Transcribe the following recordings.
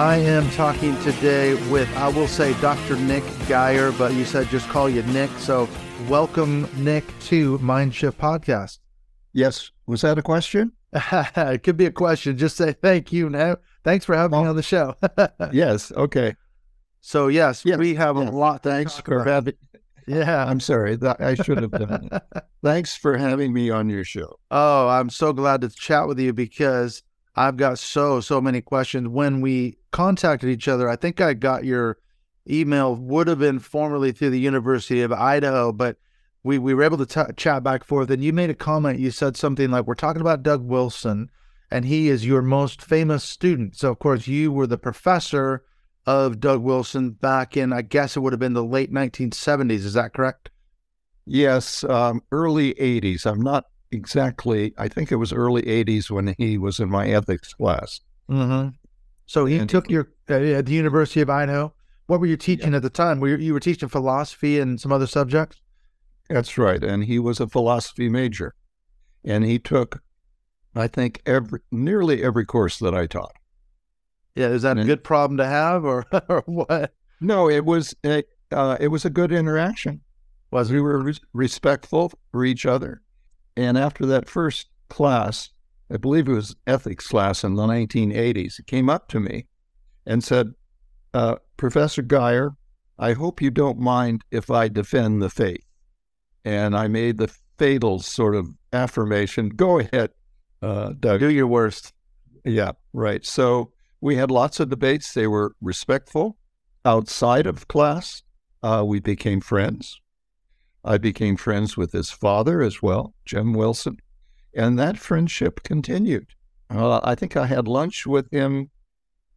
I am talking today with, I will say, Dr. Nick Gier, but you said just call you Nick. So welcome, Nick, to Mindshift Podcast. Yes. Was that a question? it could be a question. Just say thank you now. Thanks for having oh. me on the show. yes. Okay. So, yes, yes we have yes. a lot. Thanks for having. Yeah. I'm sorry. I should have done it. Thanks for having me on your show. Oh, I'm so glad to chat with you because I've got so, so many questions. When we contacted each other, I think I got your email, would have been formerly through the University of Idaho, but we, we were able to t- chat back and forth. And you made a comment. You said something like, We're talking about Doug Wilson, and he is your most famous student. So, of course, you were the professor of Doug Wilson back in, I guess it would have been the late 1970s. Is that correct? Yes, um, early 80s. I'm not exactly, I think it was early 80s when he was in my ethics class. Mm-hmm. So he and took your, uh, at the University of Idaho. What were you teaching yeah. at the time? Were you, you were teaching philosophy and some other subjects? That's right. And he was a philosophy major. And he took, I think, every nearly every course that I taught. Yeah, is that and a good problem to have, or, or what? No, it was a, uh, it was a good interaction. Was we were re- respectful for each other, and after that first class, I believe it was ethics class in the 1980s, he came up to me and said, uh, Professor Gier, I hope you don't mind if I defend the faith. And I made the fatal sort of affirmation go ahead, uh, Doug. Do your worst. Yeah, right. So we had lots of debates. They were respectful. Outside of class, uh, we became friends. I became friends with his father as well, Jim Wilson, and that friendship continued. Uh, I think I had lunch with him,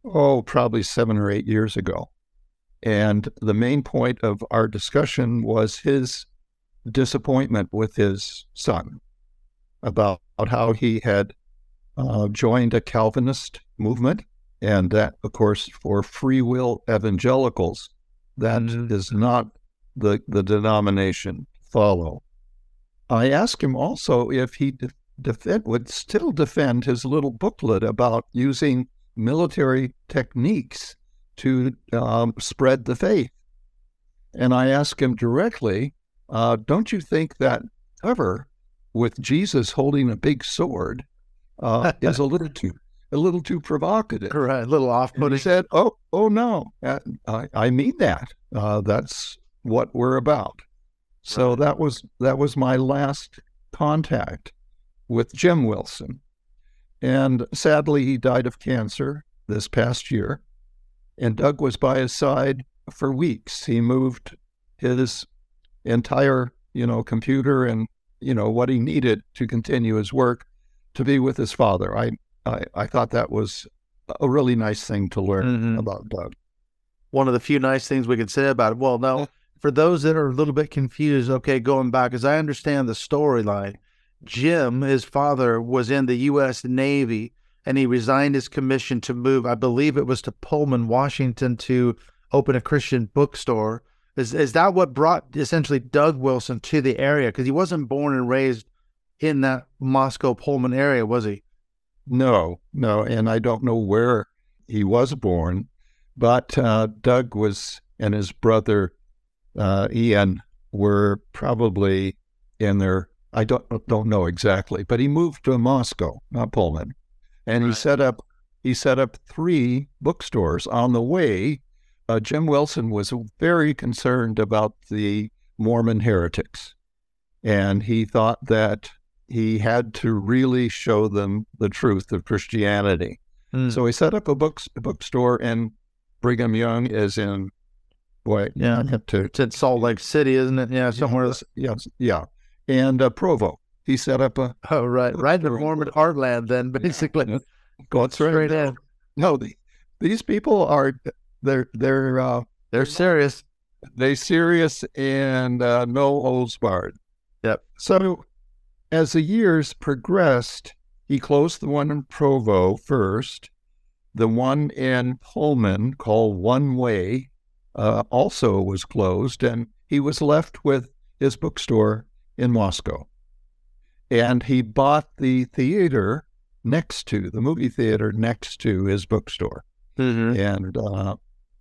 oh, probably seven or eight years ago. And the main point of our discussion was his disappointment with his son about how he had uh, joined a Calvinist movement. And that, of course, for free will evangelicals, that mm-hmm. is not the, the denomination follow. I asked him also if he de- defend, would still defend his little booklet about using military techniques to um, spread the faith. And I asked him directly, uh, don't you think that cover with Jesus holding a big sword uh, is a little too a little too provocative? Correct, a little off. But he said, "Oh, oh no, uh, I, I mean that. Uh, that's what we're about." So right. that was that was my last contact with Jim Wilson. And sadly he died of cancer this past year. And Doug was by his side for weeks. He moved his entire, you know, computer and, you know, what he needed to continue his work to be with his father. I I, I thought that was a really nice thing to learn mm-hmm. about Doug. One of the few nice things we could say about it. Well, no, for those that are a little bit confused, okay, going back, as I understand the storyline, Jim, his father, was in the U.S. Navy and he resigned his commission to move, I believe it was to Pullman, Washington, to open a Christian bookstore. Is, is that what brought essentially Doug Wilson to the area? Because he wasn't born and raised in that Moscow Pullman area, was he? No, no. And I don't know where he was born, but uh, Doug was, and his brother uh, Ian were probably in their I don't don't know exactly, but he moved to Moscow, not Pullman, and right. he set up he set up three bookstores on the way. Uh, Jim Wilson was very concerned about the Mormon heretics, and he thought that he had to really show them the truth of Christianity. Mm. So he set up a books a bookstore in Brigham Young, as in boy, Yeah. Have to It's in Salt Lake City, isn't it? Yeah, somewhere. Yes, yeah. And uh, Provo, he set up a. Oh, right, right in the Mormon heartland. Then basically, Yeah. Right. straight in. No, the, these people are they're they're uh, They're serious. they serious and uh, no holds barred. Yep. So as the years progressed, he closed the one in Provo first. The one in Pullman, called One Way, uh, also was closed, and he was left with his bookstore in Moscow. And he bought the theater next to the movie theater next to his bookstore Mm-hmm. and uh,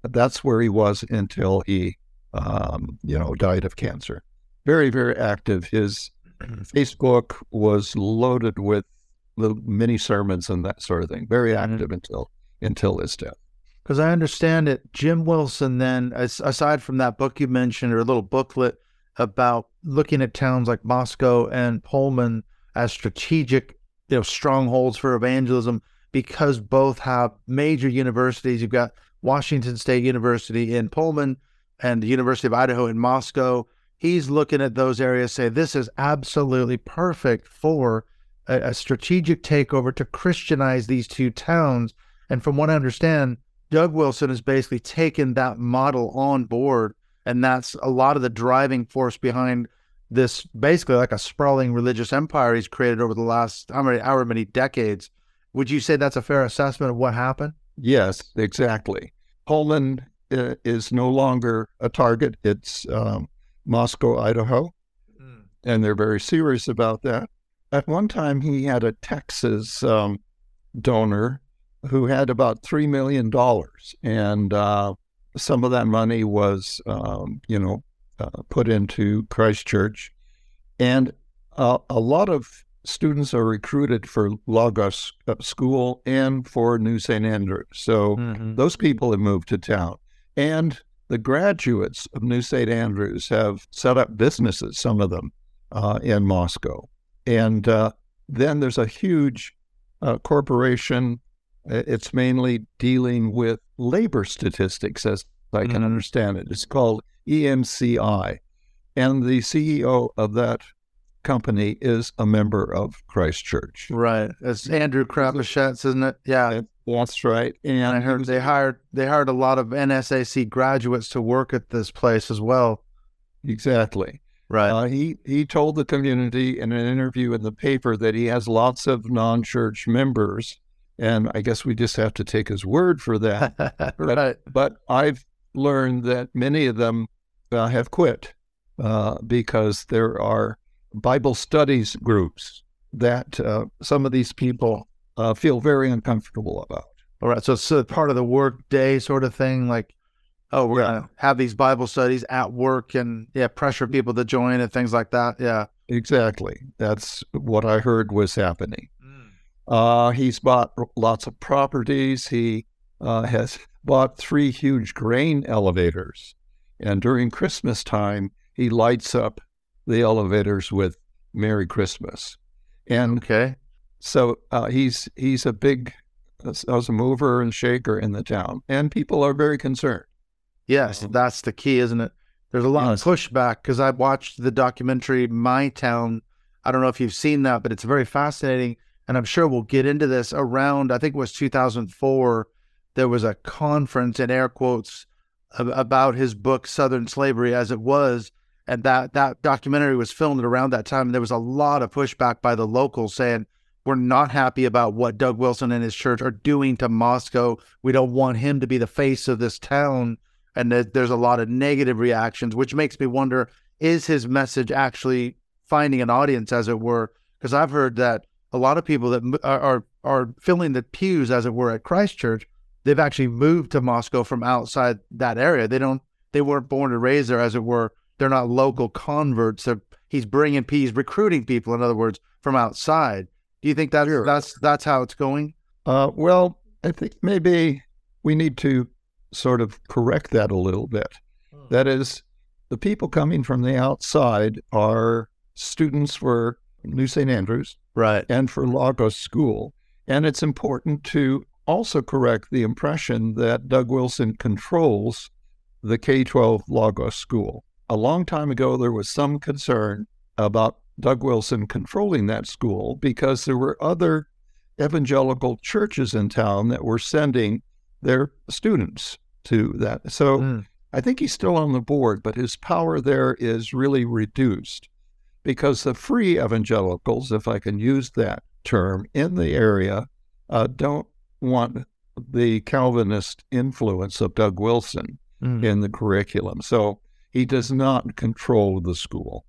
that's where he was until he, um, you know, died of cancer. Very, very active. His Facebook was loaded with little mini sermons and that sort of thing. Very active until until his death. Because I understand it, Jim Wilson. Then, as, aside from that book you mentioned, or a little booklet about looking at towns like Moscow and Pullman as strategic, you know, strongholds for evangelism, because both have major universities. You've got Washington State University in Pullman and the University of Idaho in Moscow. He's looking at those areas, say this is absolutely perfect for a, a strategic takeover to Christianize these two towns. And from what I understand, Doug Wilson has basically taken that model on board, and that's a lot of the driving force behind this basically like a sprawling religious empire he's created over the last how many however many decades. Would you say that's a fair assessment of what happened? Yes, exactly. Pullman uh, is no longer a target. It's um, Moscow, Idaho, and they're very serious about that. At one time, he had a Texas um, donor who had about $3 million, and uh, some of that money was, um, you know, uh, put into Christ Church. And uh, a lot of students are recruited for Logos uh, School and for New St. Andrews. So Mm-hmm. those people have moved to town. And the graduates of New St. Andrews have set up businesses, some of them, uh, in Moscow. And uh, then there's a huge uh, corporation. Uh, It's mainly dealing with labor statistics, as I can Mhm. understand it. It's called EMSI. And the CEO of that company is a member of Christ Church. Right. It's Andrew Crapuchettes, isn't it? Yeah. That's right. And And I heard they hired they hired a lot of NSAC graduates to work at this place as well. exactly. Right. Uh, he he told the community in an interview in the paper that he has lots of non-church members, and I guess we just have to take his word for that. right. but I've learned that many of them uh, have quit uh, because there are Bible studies groups that uh, some of these people uh, feel very uncomfortable about. All right. So it's uh, part of the work day sort of thing, like, oh, we're Yeah. gonna have these Bible studies at work and yeah, pressure people to join and things like that. Yeah. Exactly, that's what I heard was happening. Uh, he's bought lots of properties. He uh, has bought three huge grain elevators. And during Christmas time, he lights up the elevators with Merry Christmas. And Okay. so uh, he's he's a big as a mover and shaker in the town, and people are very concerned. Yes, that's the key, isn't it? There's a lot Yes. of pushback because I watched the documentary My Town. I don't know if you've seen that, but it's very fascinating. And I'm sure we'll get into this around, I think it was 2004. There was a conference in air quotes about his book, Southern Slavery as It Was. And that, that documentary was filmed around that time. And there was a lot of pushback by the locals saying, we're not happy about what Doug Wilson and his church are doing to Moscow. We don't want him to be the face of this town and there's a lot of negative reactions, which makes me wonder: is his message actually finding an audience, as it were? Because I've heard that a lot of people that are, are are filling the pews, as it were, at Christ Church, they've actually moved to Moscow from outside that area. They don't, they weren't born and raised there, as it were. They're not local converts. They're, he's bringing, he's recruiting people, in other words, from outside. Do you think that's Sure. that's that's how it's going? Uh, well, I think maybe we need to sort of correct that a little bit. That is, the people coming from the outside are students for New St. Andrews Right. and for Logos School. And it's important to also correct the impression that Doug Wilson controls the K 12 Logos school. A long time ago, there was some concern about Doug Wilson controlling that school because there were other evangelical churches in town that were sending their students to that. So mm. I think he's still on the board, but his power there is really reduced because the free evangelicals, if I can use that term, in the area uh, don't want the Calvinist influence of Doug Wilson mm. in the curriculum. So he does not control the school.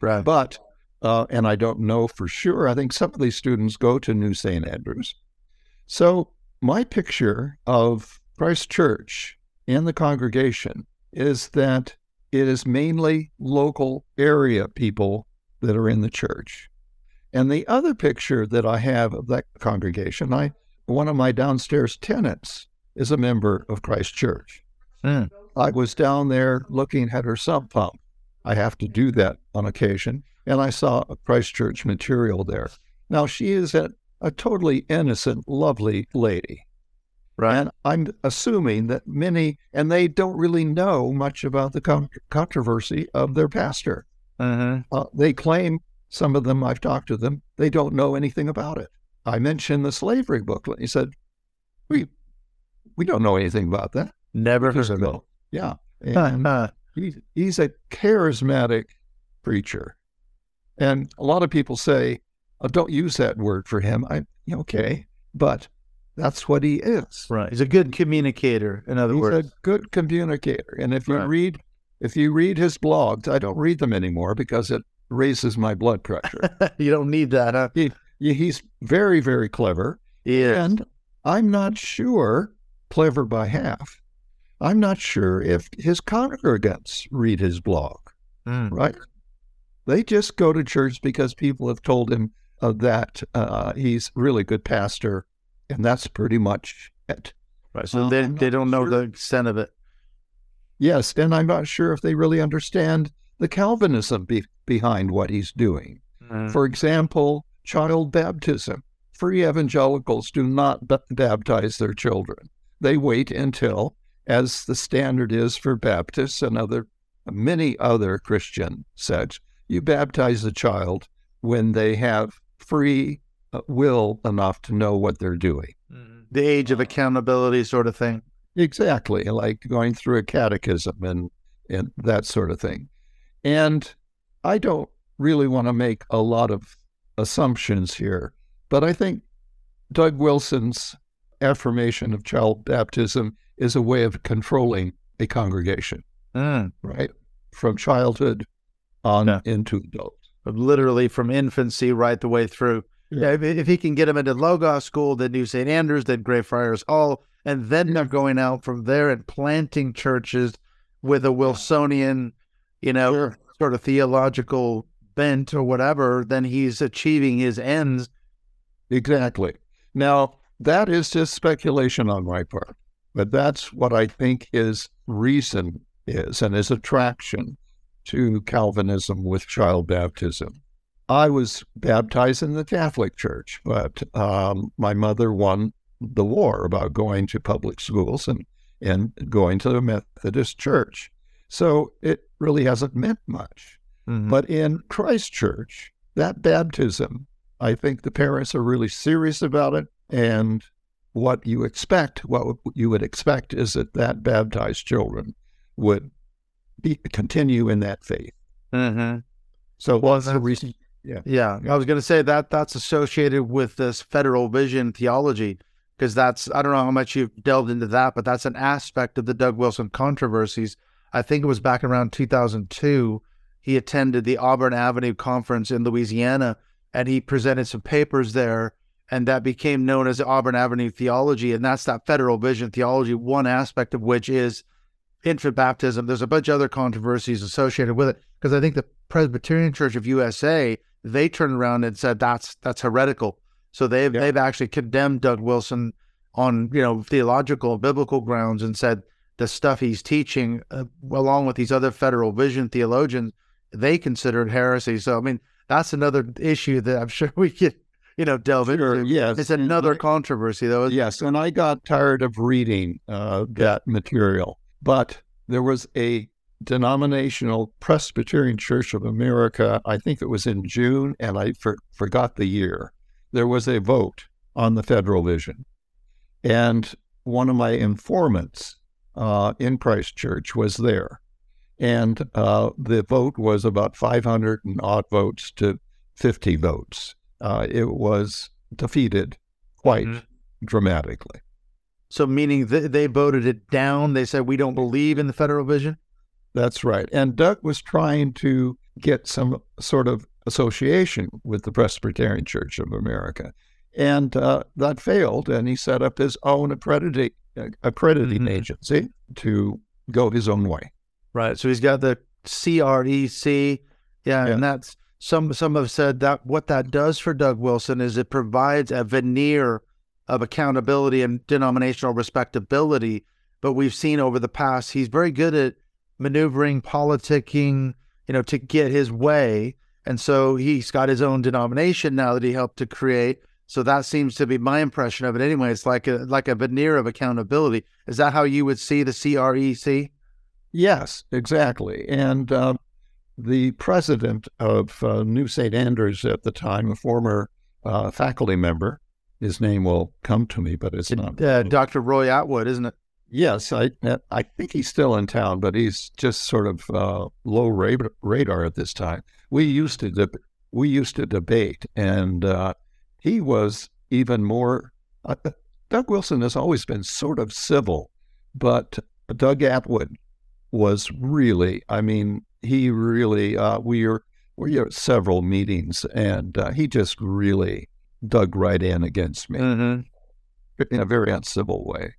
Right. But, uh, and I don't know for sure, I think some of these students go to New St. Andrews. So my picture of Christ Church and the congregation is that it is mainly local area people that are in the church. And the other picture that I have of that congregation, I one of my downstairs tenants is a member of Christ Church. Mm. I was down there looking at her sump pump. I have to do that on occasion. And I saw a Christ Church material there. Now, she is a, a totally innocent, lovely lady. Right. And I'm assuming that many, and they don't really know much about the con- controversy of their pastor. Uh-huh. Uh, they claim, some of them, I've talked to them, they don't know anything about it. I mentioned the slavery booklet. He said, "We we don't know anything about that. Never heard of it." Yeah, and uh, he, he's a charismatic preacher, and a lot of people say, oh, "Don't use that word for him." I okay, but that's what he is. Right. He's a good communicator. In other he's words, He's a good communicator. And if you right. read if you read his blogs, I don't read them anymore because it raises my blood pressure. you don't need that, huh? He, he's very, very clever. Yeah. And I'm not sure, clever by half, I'm not sure if his congregants read his blog, mm. right? They just go to church because people have told him uh, that uh, he's really good pastor, and that's pretty much it. Right. So uh, they, they don't know the extent of it. Yes. And I'm not sure if they really understand the Calvinism be- behind what he's doing. Mm. For example, child baptism. Free evangelicals do not b- baptize their children. They wait until, as the standard is for Baptists and other many other Christian sects, you baptize the child when they have free will enough to know what they're doing. Mm-hmm. The age of accountability, sort of thing. Exactly, like going through a catechism and and that sort of thing. And I don't really want to make a lot of assumptions here, but I think Doug Wilson's affirmation of child baptism is a way of controlling a congregation, mm. right? From childhood on yeah. into adult. Literally from infancy right the way through. Yeah. If, if, he can get them into Logos School, then New St. Andrews, then Greyfriars Hall, and then they're going out from there and planting churches with a Wilsonian, you know, sure. sort of theological bent or whatever, then he's achieving his ends. Exactly. Now, that is just speculation on my part, but that's what I think his reason is and his attraction to Calvinism with child baptism. I was baptized in the Catholic Church, but um, my mother won the war about going to public schools and, and going to the Methodist Church. So it really hasn't meant much. Mm-hmm. But in Christ Church, that baptism, I think the parents are really serious about it. And what you expect, what you would expect is that that baptized children would be, continue in that faith. Mm-hmm. So well, that's the reason. Yeah. Yeah. I was going to say that that's associated with this federal vision theology because that's, I don't know how much you've delved into that, but that's an aspect of the Doug Wilson controversies. I think it was back around 2002 he attended the Auburn Avenue conference in Louisiana and he presented some papers there and that became known as Auburn Avenue theology and that's that federal vision theology one aspect of which is infant baptism there's a bunch of other controversies associated with it because I think the Presbyterian Church of USA they turned around and said that's that's heretical so they've yeah. they've actually condemned Doug Wilson on you know theological biblical grounds and said the stuff he's teaching uh, along with these other federal vision theologians they considered heresy. So I mean, that's another issue that I'm sure we could, you know, delve sure, into. Yes, it's another controversy, though. Yes, and I got tired of reading uh, that material, but there was a denominational Presbyterian Church of America. I think it was in June, and I for, forgot the year. There was a vote on the federal vision, and one of my informants uh, in Christ Church was there, and uh, the vote was about 500 and odd votes to 50 votes. Uh, it was defeated quite mm-hmm. dramatically. So, meaning th- they voted it down. They said we don't believe in the federal vision. That's right. And Doug was trying to get some sort of association with the Presbyterian Church of America. And uh, that failed, and he set up his own accrediting, accrediting mm-hmm. agency to go his own way. Right. So he's got the CREC. Yeah, yeah, and that's some some have said that what that does for Doug Wilson is it provides a veneer of accountability and denominational respectability. But we've seen over the past he's very good at maneuvering, politicking, you know, to get his way. And so he's got his own denomination now that he helped to create. So that seems to be my impression of it anyway. It's like a like a veneer of accountability. Is that how you would see the CREC? Yes, exactly. And uh, the president of uh, New St. Andrews at the time, a former uh, faculty member, his name will come to me, but it's not. Uh, Dr. Roy Atwood, isn't it? Yes, I I think he's still in town, but he's just sort of uh, low radar at this time. We used to deb- we used to debate, and uh, he was even more. Uh, Doug Wilson has always been sort of civil, but Doug Atwood was really. I mean, he really. Uh, we were we were at several meetings, and uh, he just really dug right in against me mm-hmm. in a very uncivil way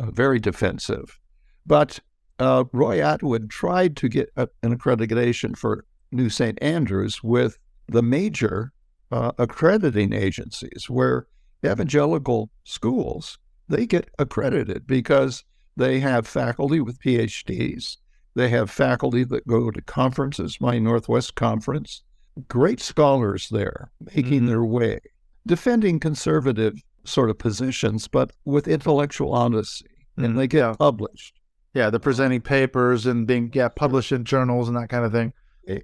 uh, very defensive. But uh, Roy Atwood tried to get a, an accreditation for New St. Andrews with the major uh, accrediting agencies, where evangelical schools they get accredited because they have faculty with PhDs. They have faculty that go to conferences, my Northwest Conference, great scholars there making mm-hmm. their way, defending conservative sort of positions, but with intellectual honesty, and mm-hmm. they get yeah. published. Yeah, they're presenting papers and being yeah published in journals and that kind of thing.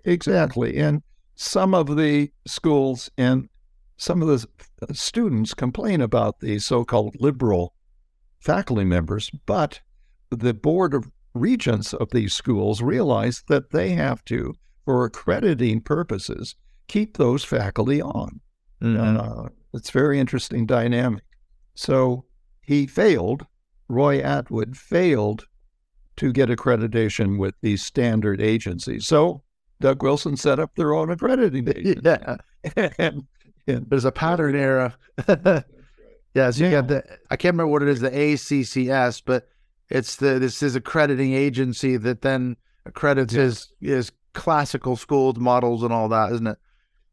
Exactly, and some of the schools and some of the uh, students complain about the so-called liberal faculty members, but the board of regents of these schools realize that they have to, for accrediting purposes, keep those faculty on. Mm-hmm. Uh, it's very interesting dynamic. So he failed. Roy Atwood failed to get accreditation with these standard agencies. So Doug Wilson set up their own accrediting agency. Yeah. and, and, There's a pattern era. yeah, so you yeah. got the I can't remember what it is, the ACCS, but it's the this is accrediting agency that then accredits yeah. his his classical schools models and all that, isn't it?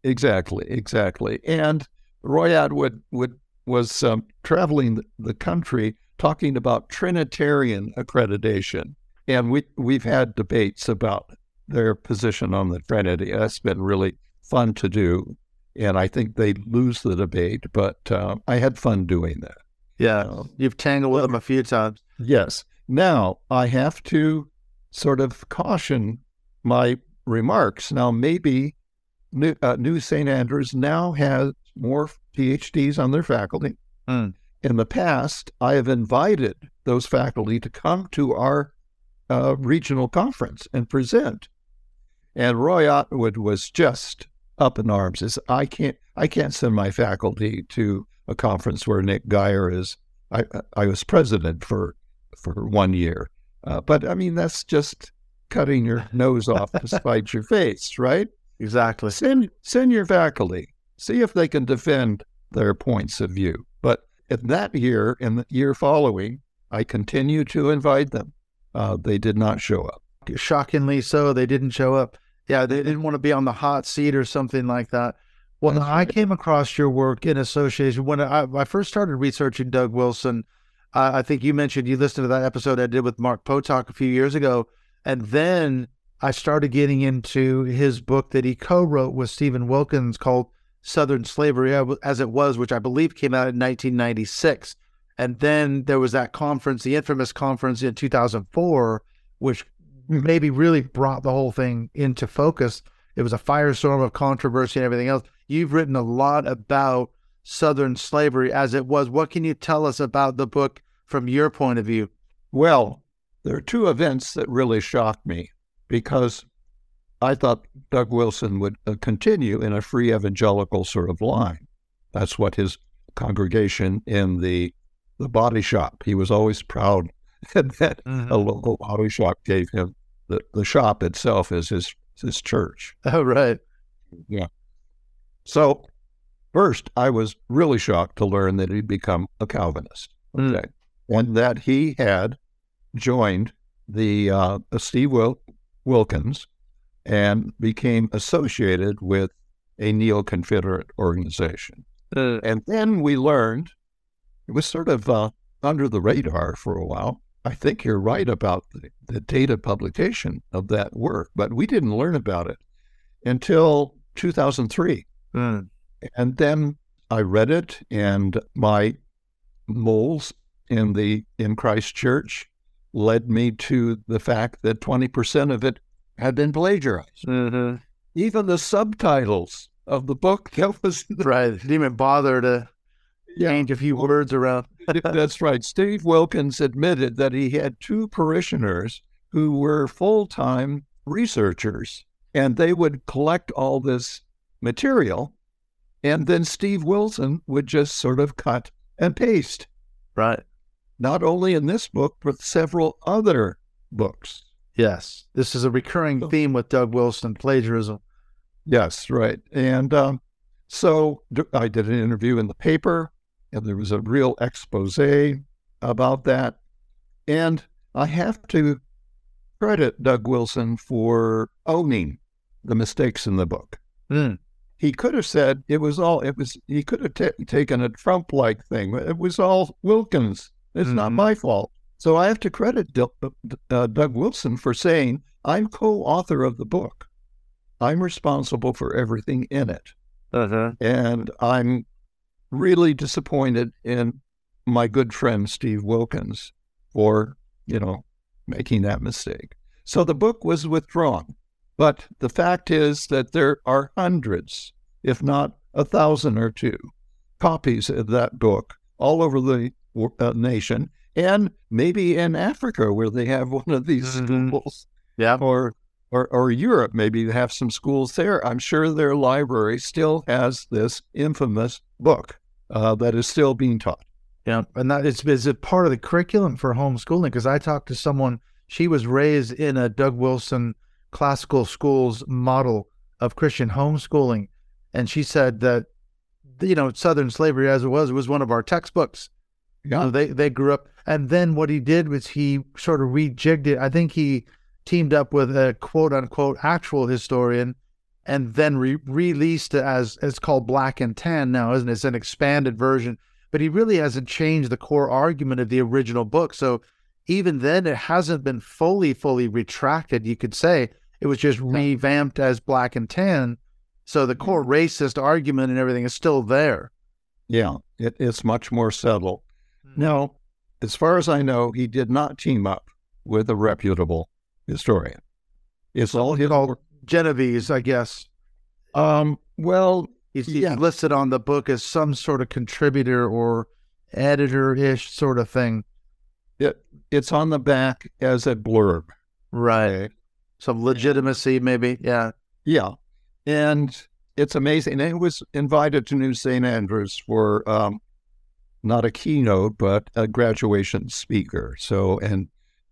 Exactly, exactly. And Roy Atwood would, was um, traveling the country talking about Trinitarian accreditation. And we, we've had debates about their position on the Trinity. That's been really fun to do. And I think they lose the debate, but uh, I had fun doing that. Yeah. You've tangled with them a few times. Yes. Now I have to sort of caution my remarks. Now, maybe New, uh, New St. Andrews now has more PhDs on their faculty. Mm. In the past, I have invited those faculty to come to our uh, regional conference and present. And Roy Atwood was just up in arms. Is I can't I can't send my faculty to a conference where Nick Gier is. I I was president for for one year, uh, but I mean that's just cutting your nose off to spite your face, right? Exactly. Send send your faculty see if they can defend their points of view. But in that year, and the year following, I continued to invite them. Uh, they did not show up. Shockingly so, they didn't show up. Yeah, they didn't want to be on the hot seat or something like that. Well, right. I came across your work in association when I, I first started researching Doug Wilson. Uh, I think you mentioned you listened to that episode I did with Mark Potok a few years ago, and then I started getting into his book that he co-wrote with Stephen Wilkins called Southern Slavery as it was, which I believe came out in 1996. And then there was that conference, the infamous conference in 2004, which maybe really brought the whole thing into focus. It was a firestorm of controversy and everything else. You've written a lot about Southern slavery as it was. What can you tell us about the book from your point of view? Well, there are two events that really shocked me because I thought Doug Wilson would uh, continue in a free evangelical sort of line. That's what his congregation in the the body shop. He was always proud that mm-hmm. a local body shop gave him the, the shop itself as his his church. Oh, right. Yeah. So first, I was really shocked to learn that he'd become a Calvinist. Hmm. Okay. Mm. And that he had joined the uh, Steve Wil- Wilkins and became associated with a neo Confederate organization. Uh, and then we learned it was sort of uh, under the radar for a while. I think you're right about the, the data publication of that work, but we didn't learn about it until 2003. Mm. And then I read it, and my moles in the in Christ Church led me to the fact that 20% of it had been plagiarized. Mm-hmm. Even the subtitles of the book that was right. Didn't even bother to yeah. change a few words around. That's right. Steve Wilkins admitted that he had two parishioners who were full time researchers, and they would collect all this material, and then Steve Wilson would just sort of cut and paste. Right. Not only in this book, but several other books. Yes. This is a recurring theme with Doug Wilson plagiarism. Yes, right. And um, so I did an interview in the paper, and there was a real expose about that. And I have to credit Doug Wilson for owning the mistakes in the book. Mm. He could have said it was all, it was, he could have t- taken a Trump like thing. It was all Wilkins. It's mm-hmm. not my fault. So I have to credit D- uh, Doug Wilson for saying, I'm co author of the book. I'm responsible for everything in it. Uh-huh. And I'm really disappointed in my good friend Steve Wilkins for, you know, making that mistake. So the book was withdrawn. But the fact is that there are hundreds, if not a thousand or two, copies of that book all over the uh, nation and maybe in Africa where they have one of these mm-hmm. schools. Yeah. Or or, or Europe, maybe have some schools there. I'm sure their library still has this infamous book uh, that is still being taught. Yeah, and that is is it part of the curriculum for homeschooling? Because I talked to someone, she was raised in a Doug Wilson classical schools model of Christian homeschooling, and she said that you know Southern slavery as it was it was one of our textbooks. Yeah, so they they grew up, and then what he did was he sort of rejigged it. I think he teamed up with a quote unquote actual historian and then re- released it as it's called Black and Tan now, isn't it? It's an expanded version, but he really hasn't changed the core argument of the original book. So even then, it hasn't been fully, fully retracted. You could say it was just revamped as Black and Tan. So the core racist argument and everything is still there. Yeah, it, it's much more subtle. Mm-hmm. Now, as far as I know, he did not team up with a reputable historian. It's all his called Genovese, I guess. Um, well, he's, he's yeah. listed on the book as some sort of contributor or editor-ish sort of thing. It it's on the back as a blurb. Right. Some legitimacy, maybe. Yeah. Yeah. And it's amazing. And he was invited to New St. Andrews for um, not a keynote, but a graduation speaker. So, and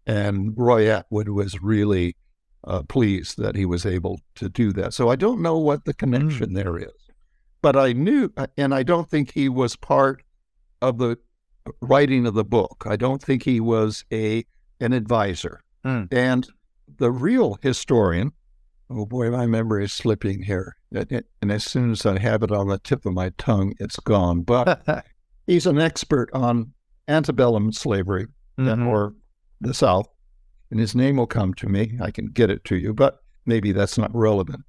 and Roy Atwood was really uh, pleased that he was able to do that. So I don't know what the connection mm. there is, but I knew, uh, and I don't think he was part of the writing of the book. I don't think he was a an advisor. Mm. And the real historian, oh boy, my memory is slipping here. And as soon as I have it on the tip of my tongue, it's gone. But he's an expert on antebellum slavery mm-hmm. or the South, and his name will come to me. I can get it to you, but maybe that's not relevant.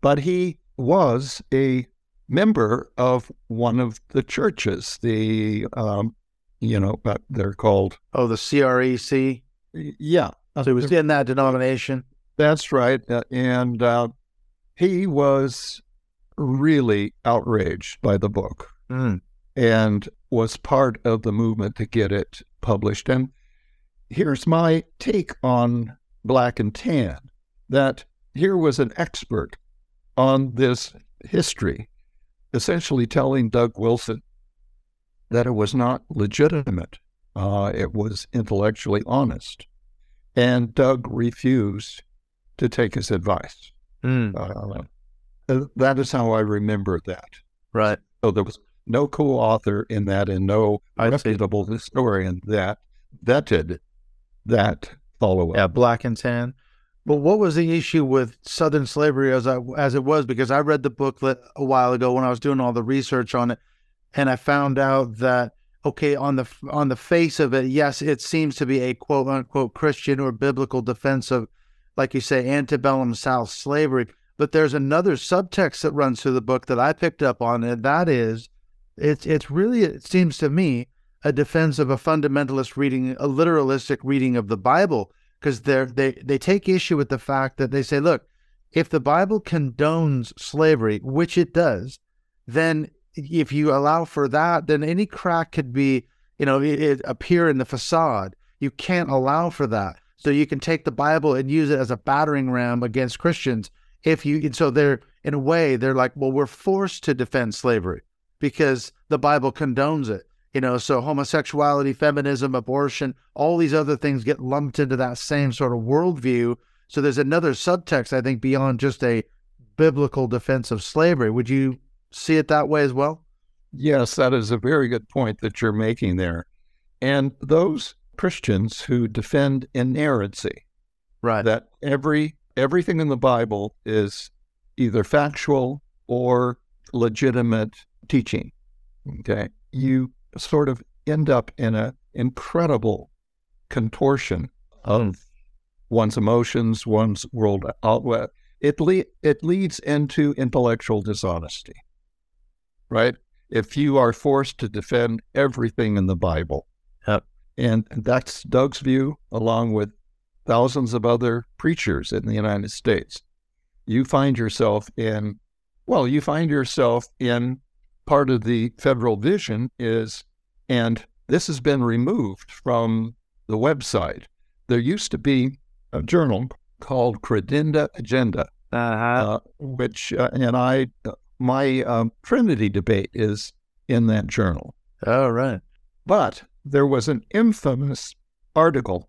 But he was a member of one of the churches, the, um, you know, but they're called. Oh, the CREC? Yeah. So he was in that denomination. That's right. Uh, and uh, he was really outraged by the book Mm. And was part of the movement to get it published. And here's my take on Black and Tan that here was an expert on this history, essentially telling Doug Wilson that it was not legitimate, uh, it was intellectually honest. And Doug refused to take his advice. Mm. Uh, that is how I remember that. Right. So there was no co-author in that, and no reputable historian that vetted that follow-up. Yeah, black and tan. But what was the issue with Southern slavery as I, as it was? Because I read the booklet a while ago when I was doing all the research on it, and I found out that okay, on the on the face of it, yes, it seems to be a quote unquote Christian or biblical defense of, like you say, antebellum South slavery. But there's another subtext that runs through the book that I picked up on, and that is, it's it's really it seems to me a defense of a fundamentalist reading, a literalistic reading of the Bible, because they they they take issue with the fact that they say, look, if the Bible condones slavery, which it does, then if you allow for that, then any crack could be, you know, it, it appear in the facade. You can't allow for that. So you can take the Bible and use it as a battering ram against Christians. If you, and so they're in a way, they're like, well, we're forced to defend slavery because the Bible condones it. You know, so homosexuality, feminism, abortion, all these other things get lumped into that same sort of worldview. So there's another subtext, I think, beyond just a biblical defense of slavery. Would you see it that way as well? Yes, that is a very good point that you're making there. And those Christians who defend inerrancy, Right. that every everything in the Bible is either factual or legitimate teaching. Okay. You sort of end up in an incredible contortion of one's emotions, one's world outlet. It le- it leads into intellectual dishonesty. Right? If you are forced to defend everything in the Bible. Yep. And that's Doug's view, along with thousands of other preachers in the United States. You find yourself in, well, you find yourself in part of the federal vision is, and this has been removed from the website. There used to be a journal called Credenda Agenda, Uh-huh. uh, which, uh, and I, my um, Trinity debate is in that journal. All right. But there was an infamous article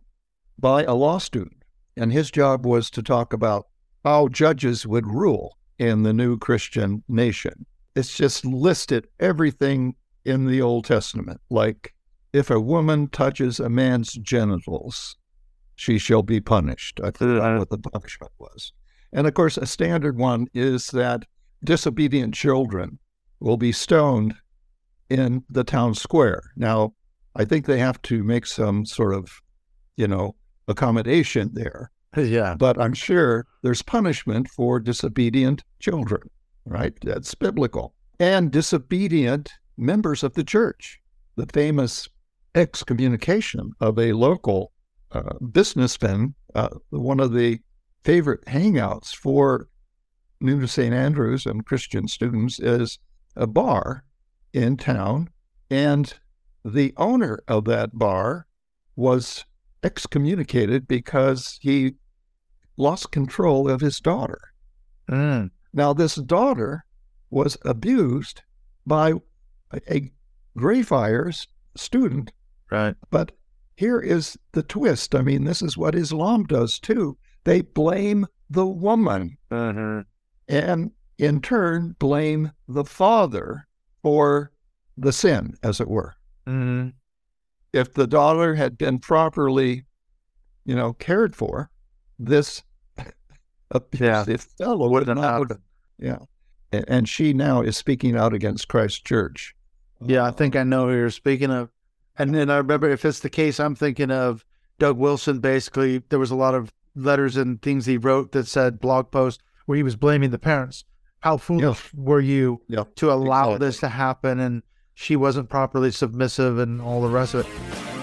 by a law student, and his job was to talk about how judges would rule in the new Christian nation. It's just listed everything in the Old Testament, like if a woman touches a man's genitals, she shall be punished. I forgot what the punishment was. And of course, a standard one is that disobedient children will be stoned in the town square. Now, I think they have to make some sort of, you know, accommodation there. Yeah. But I'm sure there's punishment for disobedient children, right? That's biblical. And disobedient members of the church. The famous excommunication of a local uh, businessman, uh, one of the favorite hangouts for New St. Andrews and Christian students is a bar in town. And the owner of that bar was excommunicated because he lost control of his daughter. Mm. Now, this daughter was abused by a, Greyfriars student, Right. but here is the twist. I mean, this is what Islam does too. They blame the woman Uh-huh. and in turn blame the father for the sin, as it were. Mm. If the daughter had been properly, you know, cared for, this abusive fellow would not. Yeah. And she now is speaking out against Christ Church. Yeah, I think I know who you're speaking of. And then I remember if it's the case, I'm thinking of Doug Wilson. Basically, there was a lot of letters and things he wrote that said blog posts where he was blaming the parents. How foolish were you Yeah, to allow exactly. this to happen? And she wasn't properly submissive and all the rest of it.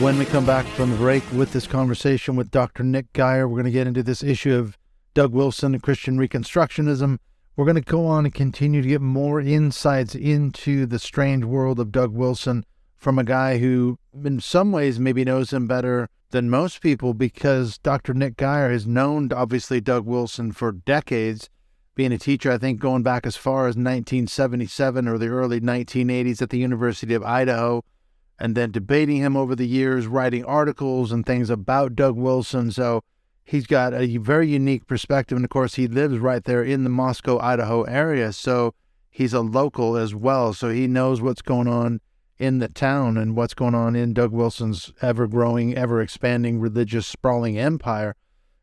When we come back from the break with this conversation with Dr. Nick Gier, we're going to get into this issue of Doug Wilson and Christian Reconstructionism. We're going to go on and continue to get more insights into the strange world of Doug Wilson from a guy who, in some ways, maybe knows him better than most people because Dr. Nick Gier has known, obviously, Doug Wilson for decades, being a teacher, I think, going back as far as 1977 or the early 1980s at the University of Idaho, and then debating him over the years, writing articles and things about Doug Wilson. So he's got a very unique perspective. And of course, he lives right there in the Moscow, Idaho area. So he's a local as well. So he knows what's going on in the town and what's going on in Doug Wilson's ever growing, ever expanding religious sprawling empire.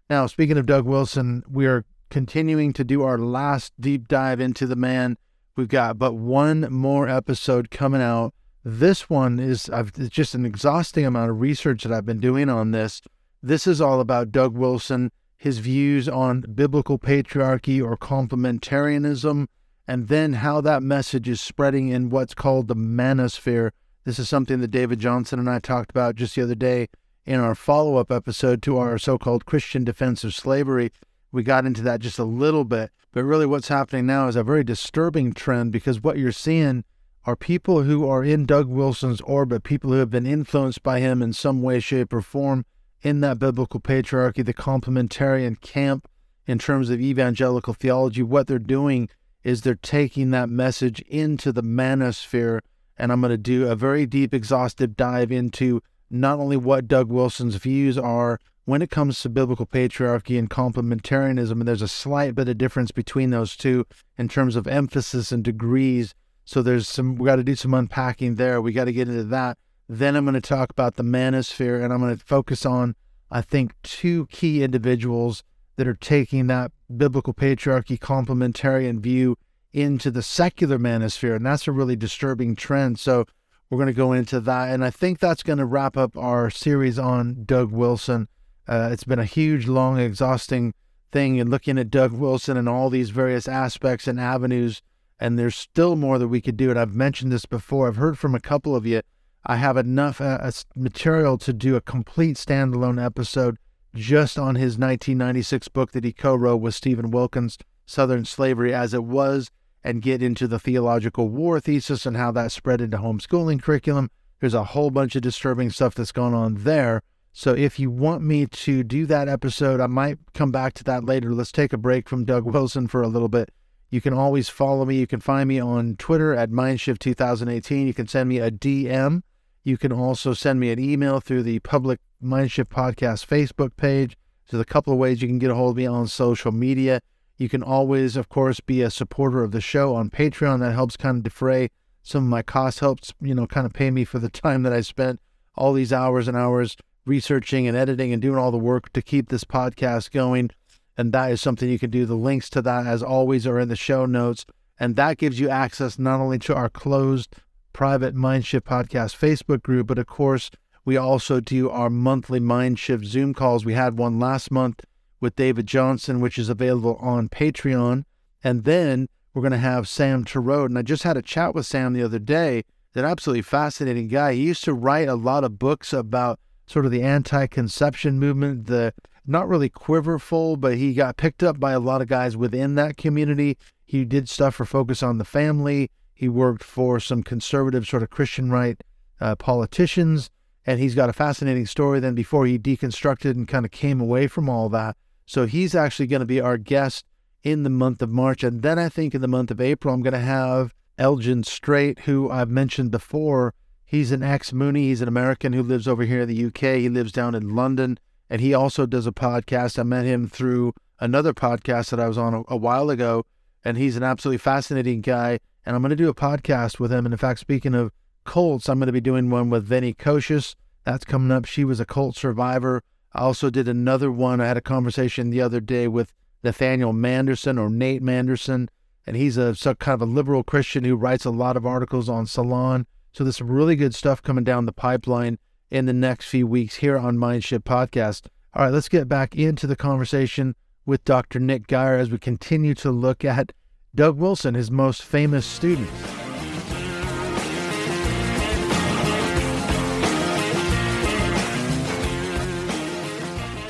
Now, speaking of Doug Wilson, we are continuing to do our last deep dive into the man. We've got but one more episode coming out. This one is I've, just an exhausting amount of research that I've been doing on this. This is all about Doug Wilson, his views on biblical patriarchy or complementarianism, and then how that message is spreading in what's called the manosphere. This is something that David Johnson and I talked about just the other day in our follow up episode to our so called Christian defense of slavery. We got into that just a little bit, but really what's happening now is a very disturbing trend because what you're seeing are people who are in Doug Wilson's orbit, people who have been influenced by him in some way, shape, or form in that biblical patriarchy, the complementarian camp in terms of evangelical theology. What they're doing is they're taking that message into the manosphere. And I'm going to do a very deep, exhaustive dive into not only what Doug Wilson's views are when it comes to biblical patriarchy and complementarianism, and there's a slight bit of difference between those two in terms of emphasis and degrees. So there's some, we got to do some unpacking there. We got to get into that. Then I'm going to talk about the manosphere, and I'm going to focus on, I think, two key individuals that are taking that biblical patriarchy complementarian view into the secular manosphere. And that's a really disturbing trend. So we're going to go into that. And I think that's going to wrap up our series on Doug Wilson. Uh, it's been a huge, long, exhausting thing and looking at Doug Wilson and all these various aspects and avenues. And there's still more that we could do. And I've mentioned this before. I've heard from a couple of you. I have enough uh, material to do a complete standalone episode just on his 1996 book that he co wrote with Stephen Wilkins, Southern Slavery as It Was, and get into the theological war thesis and how that spread into homeschooling curriculum. There's a whole bunch of disturbing stuff that's going on there. So if you want me to do that episode, I might come back to that later. Let's take a break from Doug Wilson for a little bit. You can always follow me. You can find me on Twitter at Mindshift2018. You can send me a DM you can also send me an email through the public Mindshift Podcast Facebook page. So, a couple of ways you can get a hold of me on social media. You can always, of course, be a supporter of the show on Patreon. That helps kind of defray some of my costs, helps, you know, kind of pay me for the time that I spent all these hours and hours researching and editing and doing all the work to keep this podcast going. And that is something you can do. The links to that, as always, are in the show notes. And that gives you access not only to our closed private Mindshift Podcast Facebook group, but of course, we also do our monthly Mindshift Zoom calls. We had one last month with David Johnson, which is available on Patreon. And then we're going to have Sam Torode. And I just had a chat with Sam the other day. An absolutely fascinating guy. He used to write a lot of books about sort of the anti conception movement, the not really quiverful, but he got picked up by a lot of guys within that community. He did stuff for Focus on the Family. He worked for some conservative, sort of Christian right uh, politicians, and he's got a fascinating story. Then before he deconstructed and kind of came away from all that, so he's actually going to be our guest in the month of March, and then I think in the month of April I'm going to have Elgin Straight, who I've mentioned before. He's an ex Moonie. He's an American who lives over here in the UK. He lives down in London, and he also does a podcast. I met him through another podcast that I was on a, a while ago, and he's an absolutely fascinating guy and I'm going to do a podcast with him. And in fact, speaking of cults, I'm going to be doing one with Vinny Koshes. That's coming up. She was a cult survivor. I also did another one. I had a conversation the other day with Nathaniel Manderson or Nate Manderson, and he's a kind of a liberal Christian who writes a lot of articles on Salon. So there's some really good stuff coming down the pipeline in the next few weeks here on Mindshift Podcast. All right, let's get back into the conversation with Dr. Nick Gier as we continue to look at Doug Wilson, his most famous student.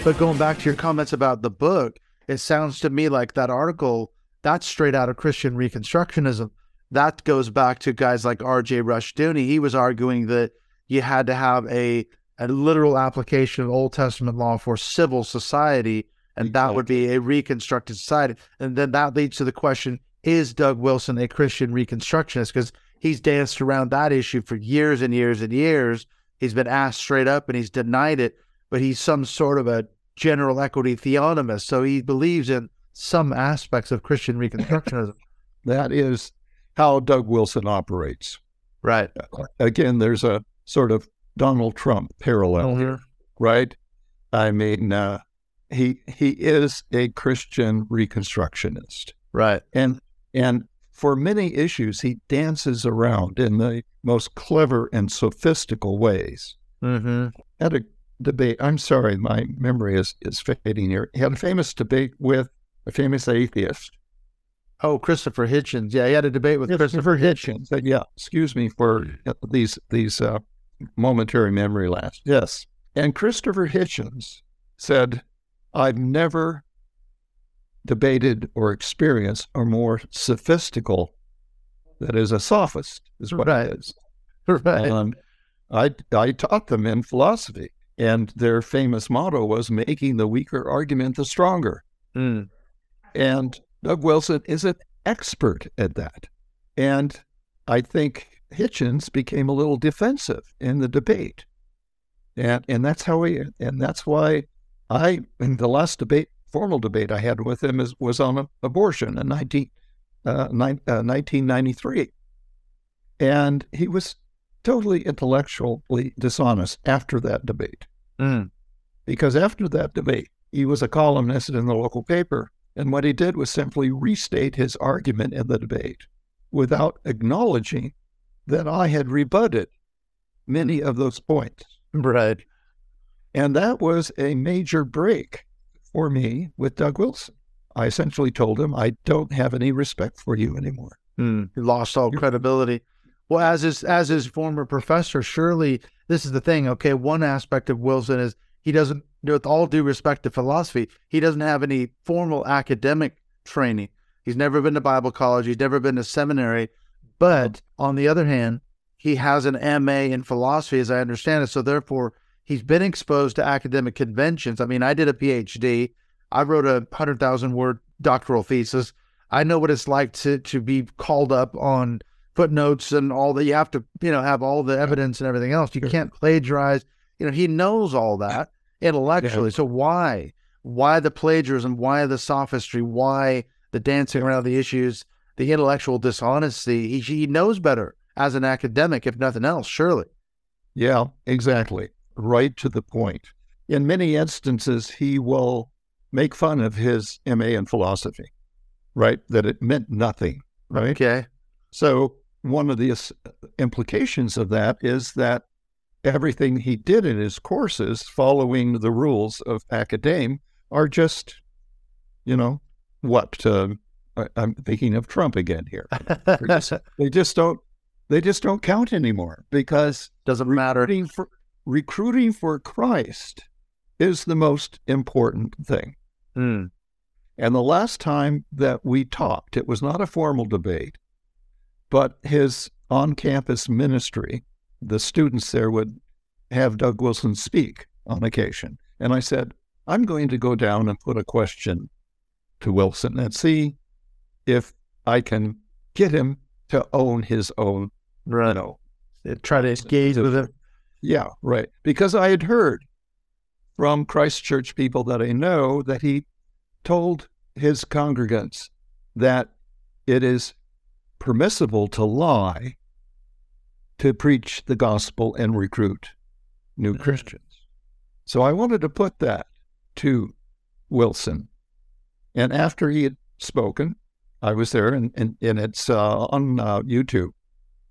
But going back to your comments about the book, it sounds to me like that article that's straight out of Christian Reconstructionism. That goes back to guys like R.J. Rushdoony. He was arguing that you had to have a a literal application of Old Testament law for civil society, and that would be a reconstructed society. And then that leads to the question: Is Doug Wilson a Christian Reconstructionist? Because he's danced around that issue for years and years and years. He's been asked straight up, and he's denied it. But he's some sort of a general equity theonomist, so he believes in some aspects of Christian Reconstructionism. that is how Doug Wilson operates. Right. Again, there's a sort of Donald Trump parallel here, right? I mean, uh, he he is a Christian Reconstructionist, Right. and and for many issues he dances around in the most clever and sophistical ways. Mm-hmm. Had a debate. I'm sorry, my memory is is fading here. He had a famous debate with a famous atheist, Oh, Christopher Hitchens. Yeah, he had a debate with Christopher Hitchens. But yeah, excuse me for these these uh, momentary memory lapse. Yes, and Christopher Hitchens said, "I've never debated or experienced a more sophistical, that is, a sophist, is what Right. it is." Right. Um, I I taught them in philosophy, and their famous motto was "making the weaker argument the stronger." Mm. And Doug Wilson is an expert at that. And I think Hitchens became a little defensive in the debate. And and that's how he and that's why I in the last debate, formal debate I had with him is, was on abortion in 19, uh, nine, uh, 1993. And he was totally intellectually dishonest after that debate Mm. because after that debate, he was a columnist in the local paper. And what he did was simply restate his argument in the debate without acknowledging that I had rebutted many of those points. Right. And that was a major break for me with Doug Wilson. I essentially told him, I don't have any respect for you anymore. Mm. He lost all You- credibility. Well, as his as his former professor, surely this is the thing. Okay, one aspect of Wilson is he doesn't, with all due respect to philosophy, he doesn't have any formal academic training. He's never been to Bible college. He's never been to seminary. But on the other hand, he has an MA in philosophy, as I understand it. So therefore, he's been exposed to academic conventions. I mean, I did a PhD. I wrote a hundred thousand word doctoral thesis. I know what it's like to to be called up on footnotes and all that. You have to, you know, have all the evidence and everything else. You Sure. can't plagiarize. You know, he knows all that intellectually. So why, why the plagiarism? Why the sophistry? Why the dancing around the issues? The intellectual dishonesty. He he knows better as an academic, if nothing else. Surely. Yeah, exactly. Right to the point. In many instances, he will make fun of his MA in philosophy, right? That it meant nothing, right? Okay. So, one of the implications of that is that everything he did in his courses, following the rules of academe, are just, you know, what? Uh, I- I'm thinking of Trump again here. They just don't. They just don't count anymore because Doesn't matter. recruiting for recruiting for Christ is the most important thing. Hmm. And the last time that we talked, it was not a formal debate, but his on campus ministry, the students there would have Doug Wilson speak on occasion. And I said, I'm going to go down and put a question to Wilson and see if I can get him to own his own, know, Try to engage with him. yeah, right. Because I had heard from Christ Church people that I know that he told his congregants that it is permissible to lie to preach the gospel and recruit new mm. Christians. So I wanted to put that to Wilson. And after he had spoken, I was there, and, and, and it's uh, on uh, YouTube.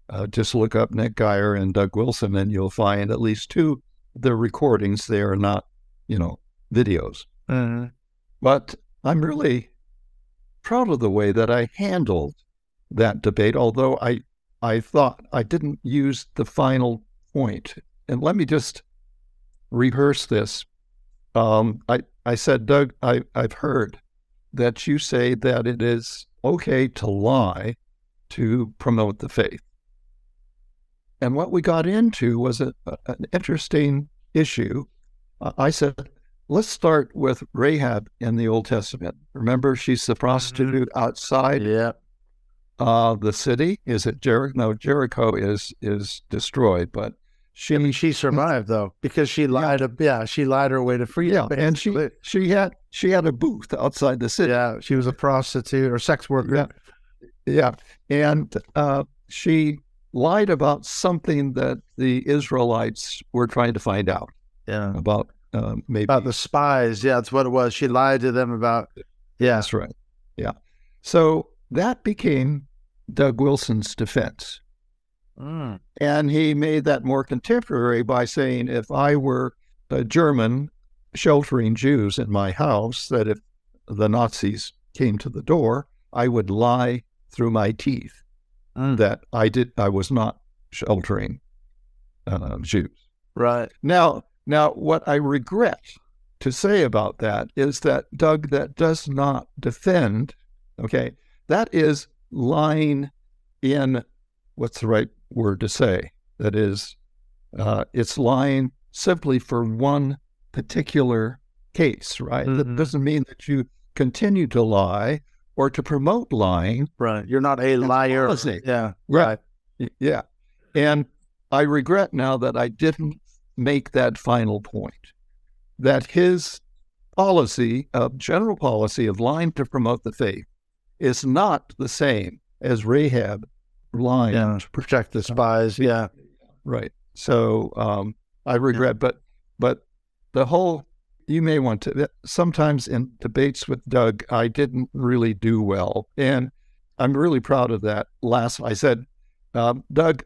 Uh, just look up Nick Gier and Doug Wilson, and you'll find at least two the recordings. They are not, you know, videos. Mhm. But I'm really proud of the way that I handled that debate, although I I thought I didn't use the final point. And let me just rehearse this um, I, I said, Doug, I, I've heard that you say that it is okay to lie to promote the faith. And what we got into was a, an interesting issue. I said, let's start with Rahab in the Old Testament. Remember, she's the prostitute mm-hmm. outside yeah. uh, the city. Is it Jericho? No, Jericho is is destroyed, but she I mean, she survived though because she lied. Yeah, yeah she lied her way to freedom. Yeah, and she she had she had a booth outside the city. Yeah, she was a prostitute or sex worker. Yeah, yeah, and uh, she lied about something that the Israelites were trying to find out. Yeah, about uh, maybe about the spies. Yeah, that's what it was. She lied to them about. Yeah, that's right. Yeah, so that became Doug Wilson's defense. Mm. And he made that more contemporary by saying, if I were a German sheltering Jews in my house, that if the Nazis came to the door, I would lie through my teeth mm. that I did I was not sheltering uh, Jews. Right now, now what I regret to say about that is that Doug, that does not defend. Okay, that is lying in what's the right word to say. That is, uh, it's lying simply for one particular case, right? Mm-hmm. That doesn't mean that you continue to lie or to promote lying. Right. You're not a liar. Policy. Yeah. Right. right. Yeah. And I regret now that I didn't make that final point that his policy of general policy of lying to promote the faith is not the same as Rahab lying yeah, to protect the spies. Yeah. Right. So um, I regret, yeah. but but the whole you may want to. Sometimes in debates with Doug, I didn't really do well, and I'm really proud of that. Last, I said, um, Doug,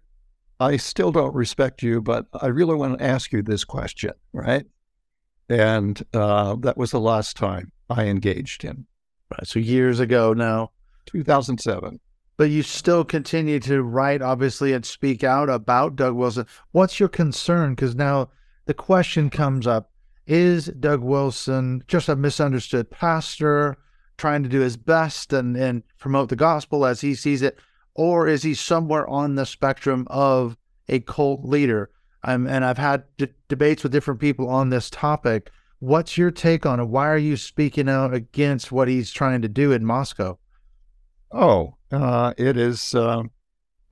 I still don't respect you, but I really want to ask you this question, right? And uh, that was the last time I engaged him. Right. So years ago now, 2007. But you still continue to write, obviously, and speak out about Doug Wilson. What's your concern? Because now the question comes up is Doug Wilson just a misunderstood pastor trying to do his best and, and promote the gospel as he sees it? Or is he somewhere on the spectrum of a cult leader? Um, and I've had d- debates with different people on this topic. What's your take on it? Why are you speaking out against what he's trying to do in Moscow? Oh, uh, it is. Uh,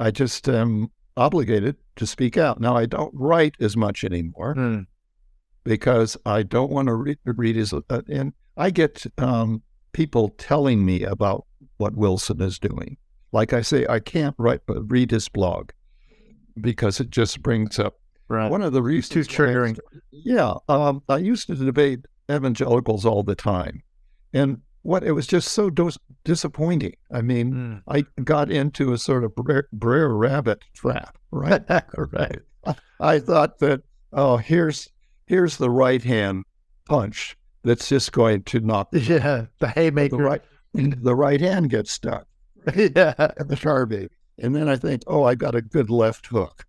I just am obligated to speak out. Now, I don't write as much anymore. Mm because I don't want to read, read his. Uh, and I get um, people telling me about what Wilson is doing. Like I say, I can't write read his blog because it just brings up right. one of the reasons. Too triggering. Yeah, um, I used to debate evangelicals all the time, and what it was just so disappointing. I mean, mm. I got into a sort of Brer, Brer Rabbit trap, right? right. I, I thought that oh, here's here's the right hand punch that's just going to knock yeah the haymaker. The right the right hand gets stuck. Yeah. At the tar baby. And then I think oh I got a good left hook.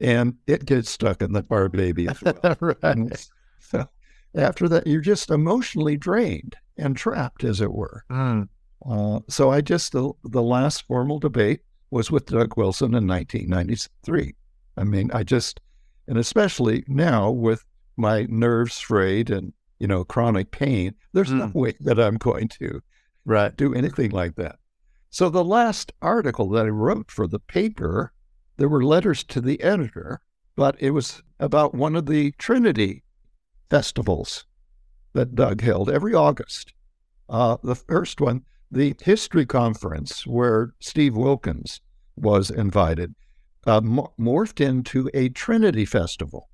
And it gets stuck in the tar baby as well. right. so after that you're just emotionally drained and trapped as it were. Mm. uh, so I just the, the last formal debate was with Doug Wilson in 1993 I mean I just and especially now with my nerves frayed and you know chronic pain there's mm. no way that i'm going to right. do anything like that so the last article that i wrote for the paper there were letters to the editor but it was about one of the trinity festivals that doug held every august uh, the first one the history conference where steve wilkins was invited uh, morphed into a trinity festival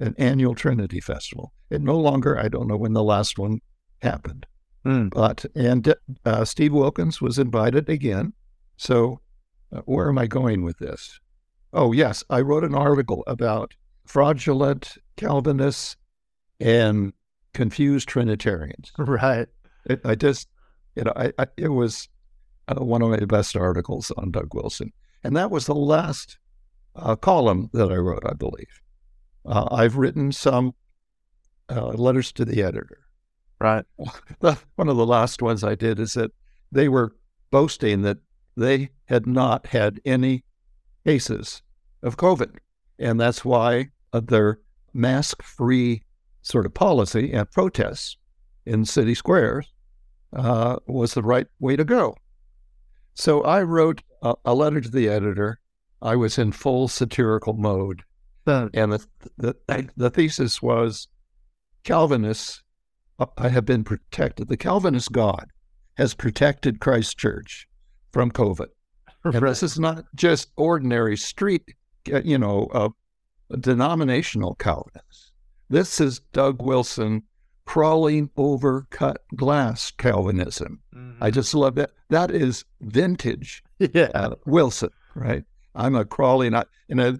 an annual Trinity Festival. It no longer, I don't know when the last one happened. Mm. But, and uh, Steve Wilkins was invited again. So, uh, where am I going with this? Oh, yes, I wrote an article about fraudulent Calvinists and confused Trinitarians. Right. It, I just, you know, I, I, it was uh, one of my best articles on Doug Wilson. And that was the last uh, column that I wrote, I believe. Uh, I've written some uh, letters to the editor. Right. One of the last ones I did is that they were boasting that they had not had any cases of COVID. And that's why uh, their mask free sort of policy and protests in city squares uh, was the right way to go. So I wrote a, a, letter to the editor. I was in full satirical mode. And the, the, the thesis was Calvinists I have been protected. The Calvinist God has protected Christ Church from COVID. And this is not just ordinary street, uh, you know, uh, denominational Calvinists. This is Doug Wilson crawling over cut glass Calvinism. Mm-hmm. I just love that. That is vintage yeah. Uh, Wilson, right? I'm a crawling, I, you know,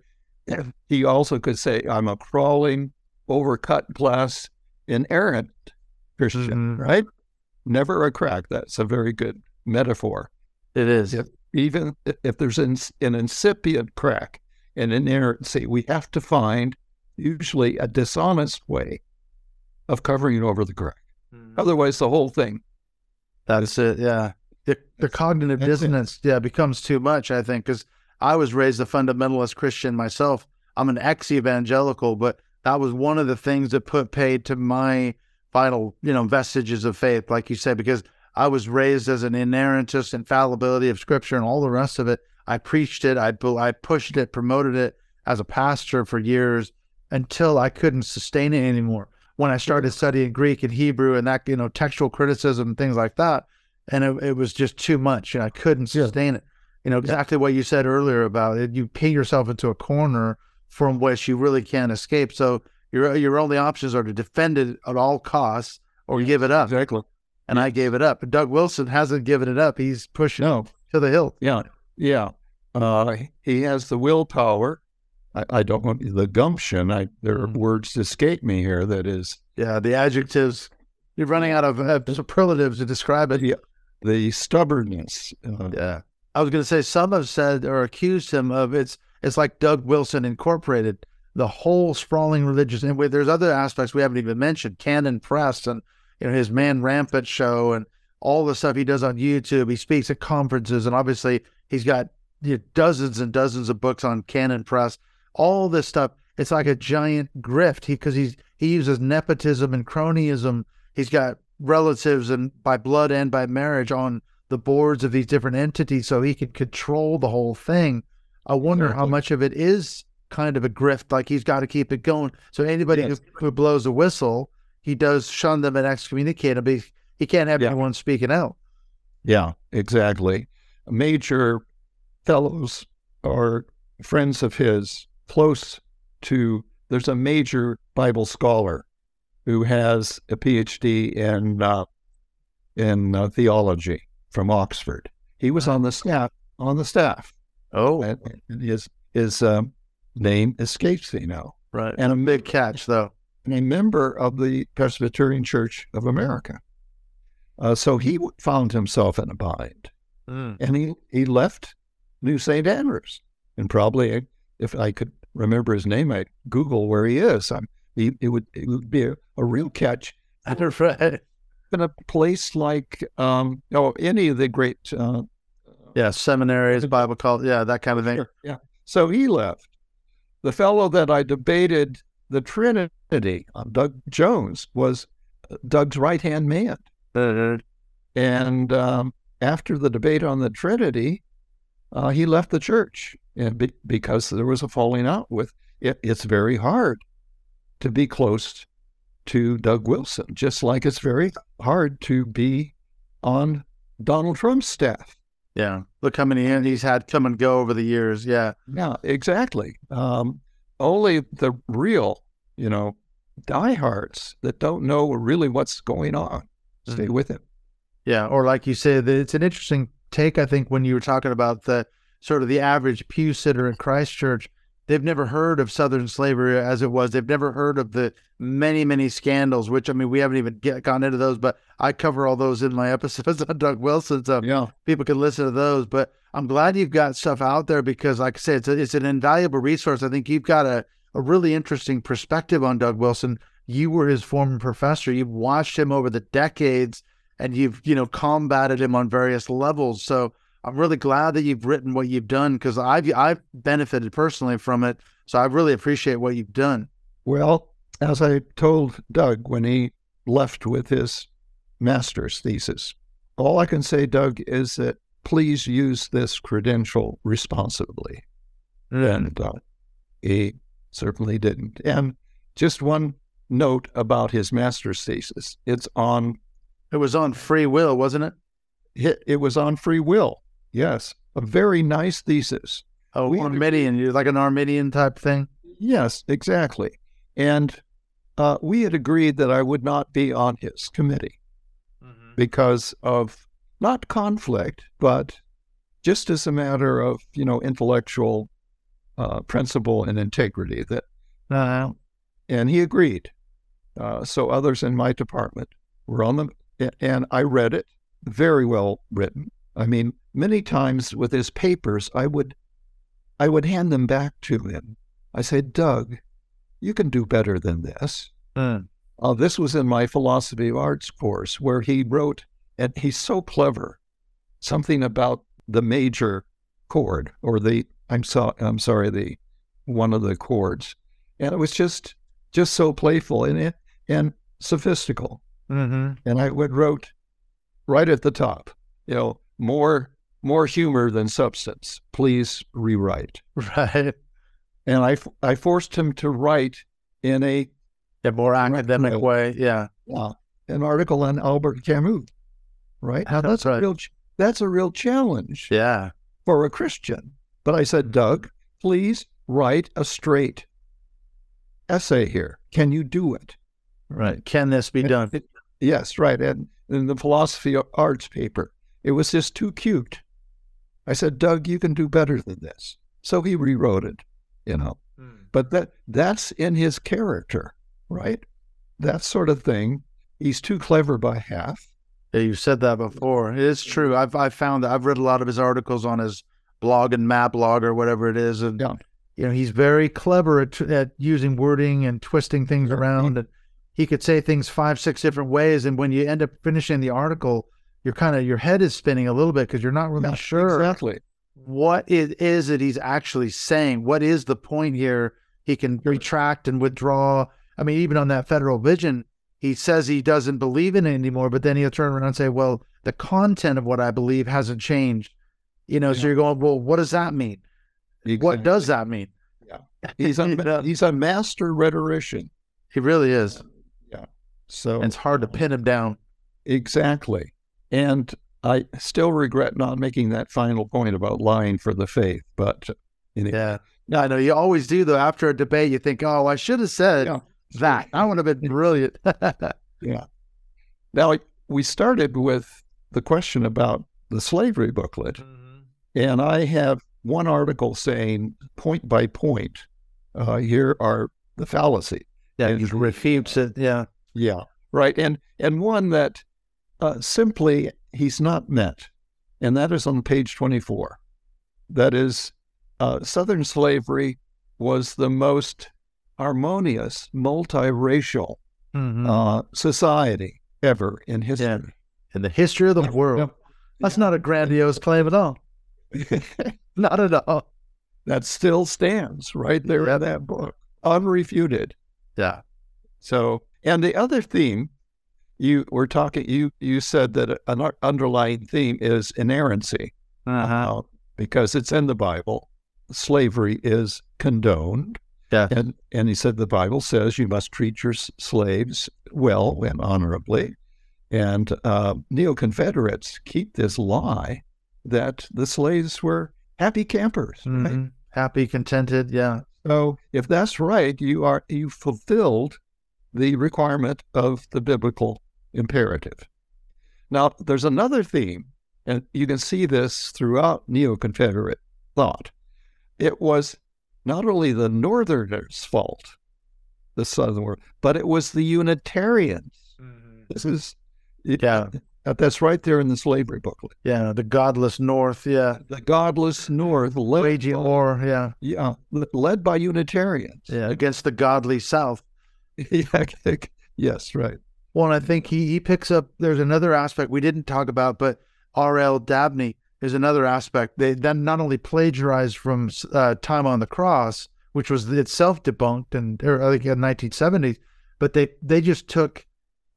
he also could say, I'm a crawling overcut glass inerrant Christian, mm-hmm. right? Never a crack. That's a very good metaphor. It is. If, even if there's an, an incipient crack, an inerrancy, we have to find usually a dishonest way of covering over the crack. Mm-hmm. Otherwise, the whole thing. That's it. Yeah. The, the cognitive dissonance, it. yeah, becomes too much, I think, because I was raised a fundamentalist Christian myself. I'm an ex evangelical, but that was one of the things that put paid to my final, you know, vestiges of faith, like you said, because I was raised as an inerrantist, infallibility of Scripture, and all the rest of it. I preached it, I I pushed it, promoted it as a pastor for years until I couldn't sustain it anymore. When I started studying Greek and Hebrew and that, you know, textual criticism and things like that, and it, it was just too much, and I couldn't sustain yeah. it. You know, exactly what you said earlier about it. You pin yourself into a corner from which you really can't escape. So your your only options are to defend it at all costs or give it up. Exactly. And I gave it up. But Doug Wilson hasn't given it up. He's pushing no. to the hilt. Yeah. Yeah. Uh, he has the willpower. I, I don't want the gumption. I, there are mm. words to escape me here. That is. Yeah. The adjectives. You're running out of uh, superlatives to describe it. Yeah. The stubbornness. Uh, yeah. I was going to say some have said or accused him of it's it's like Doug Wilson Incorporated the whole sprawling religious and there's other aspects we haven't even mentioned canon press and you know his man rampant show and all the stuff he does on youtube. He speaks at conferences and obviously he's got you know, dozens and dozens of books on canon press. All this stuff it's like a giant grift. Because he, he's he uses nepotism and cronyism. He's got relatives and by blood and by marriage on the boards of these different entities so he could control the whole thing i wonder how much of it is kind of a grift, like he's got to keep it going. So anybody yes. who, who, blows a whistle, he does shun them and excommunicate them. He, he can't have yeah. anyone speaking out. Yeah, exactly. Major fellows or friends of his close to, there's a major Bible scholar who has a PhD in uh, in uh, theology from Oxford. He was on the staff on the staff. Oh, and, and his his um, name escapes me now. Right. And a big catch, though. And a member of the Presbyterian Church of America. Uh, so he found himself in a bind. Mm. And he, he left New St. Andrews. And probably, if I could remember his name, I'd Google where he is. I'm, he, it, would, it would be a, a real catch. right. In a place like, um, oh, any of the great. Uh, yeah, seminaries, Bible college, yeah, that kind of thing. Sure, yeah. So he left the fellow that I debated the Trinity Doug Jones was uh, Doug's right hand man. Uh-huh. And um, after the debate on the Trinity, uh, he left the church and be- because there was a falling out with it. It's very hard to be close to Doug Wilson, just like it's very hard to be on Donald Trump's staff. Yeah. Look how many he's had come and go over the years. Yeah. Yeah, exactly. Um, only the real, you know, diehards that don't know really what's going on stay mm-hmm. with him. Yeah. Or like you said, it's an interesting take, I think, when you were talking about the sort of the average pew sitter in Christ Church they've never heard of Southern slavery as it was. They've never heard of the many, many scandals, which I mean, we haven't even get, gone into those, but I cover all those in my episodes on Doug Wilson. So yeah. people can listen to those. But I'm glad you've got stuff out there because, like I said, it's, a, it's an invaluable resource. I think you've got a, a really interesting perspective on Doug Wilson. you were his former professor. You've watched him over the decades and you've, you know, combated him on various levels. So I'm really glad that you've written what you've done because I've I've benefited personally from it. So I really appreciate what you've done. Well, as I told Doug when he left with his master's thesis, all I can say, Doug, is that please use this credential responsibly. And uh, he certainly didn't. And just one note about his master's thesis it's on. It was on free will, wasn't it? It, it was on free will. Yes. A very nice thesis. Oh, we Arminian, you're like an Arminian type thing? Yes, exactly. And uh, we had agreed that I would not be on his committee mm-hmm. because of not conflict, but just as a matter of you know intellectual uh, principle and integrity. That, uh, and he agreed. Uh, so others in my department were on the, and I read it, very well written. I mean, many times with his papers, I would, I would hand them back to him. I said, Doug, you can do better than this. Mm. Uh, this was in my philosophy of arts course where he wrote and he's so clever. Something about the major chord or the I'm so I'm sorry the one of the chords, and it was just just so playful and it and sophistical. Mm-hmm. And I would wrote right at the top, you know, more more humor than substance. Please rewrite. Right. And I I forced him to write in a, a more academic way. Yeah. Yeah. An article on Albert Camus right? Now that's right. a real that's a real challenge. Yeah. For a Christian. But I said, Doug, please write a straight essay here. Can you do it? Right. Can this be done? It, yes, right. And in the philosophy of arts paper, it was just too cute. I said, Doug, you can do better than this. So he rewrote it, you know. Hmm. But that that's in his character, right? That sort of thing. He's too clever by half. Yeah, you've said that before. It is true. I've I've found that I've read a lot of his articles on his blog and Mablog or whatever it is, and yeah. you know he's very clever at, at using wording and twisting things around, and he could say things five six different ways, and when you end up finishing the article, you're kind of your head is spinning a little bit because you're not really yeah, sure exactly what it is that he's actually saying. What is the point here? He can retract and withdraw. I mean, even on that federal vision he says he doesn't believe in it anymore, but then he'll turn around and say, well, the content of what I believe hasn't changed. You know, yeah. so you're going, well, what does that mean? Exactly. What does that mean? Yeah. He's a, he's a master rhetorician. He really is. Yeah. So and it's hard to pin him down. Exactly. And I still regret not making that final point about lying for the faith, but anyway. yeah. No, I know you always do though. After a debate, you think, "Oh, I should have said." Yeah that. I would have been brilliant. yeah. Now, we started with the question about the slavery booklet. Mm-hmm. And I have one article saying point by point, uh, here are the fallacy. Yeah, and, refutes it. Yeah. Yeah. Right. And and one that uh, simply he's not met. And that is on page 24. That is, uh, Southern slavery was the most harmonious, multiracial mm-hmm. uh, society ever in history. Yeah. In the history of the world. That's not a grandiose claim at all. not at all. That still stands right there in that book, unrefuted. Yeah. So, and the other theme you were talking, you you said that an underlying theme is inerrancy, uh-huh. uh, because it's in the Bible. Slavery is condoned. Yeah. And, and he said the Bible says you must treat your slaves well and honorably. And uh, neo Confederates keep this lie that the slaves were happy campers, mm-hmm. right? Happy, contented. Yeah. So if that's right, you are you fulfilled the requirement of the biblical imperative. Now, there's another theme, and you can see this throughout neo Confederate thought. It was not only the Northerners' fault, the Southern world, but it was the Unitarians. Mm-hmm. This is, yeah, that's right there in the slavery booklet. Yeah, the godless North. Yeah, the godless North, led waging war. Yeah, yeah, led by Unitarians. Yeah, against the godly South. yeah, yes, right. Well, and I think he, he picks up, there's another aspect we didn't talk about, but R.L. Dabney is another aspect. They then not only plagiarized from uh, Time on the Cross, which was itself debunked and er, I think in the 1970s, but they, they just took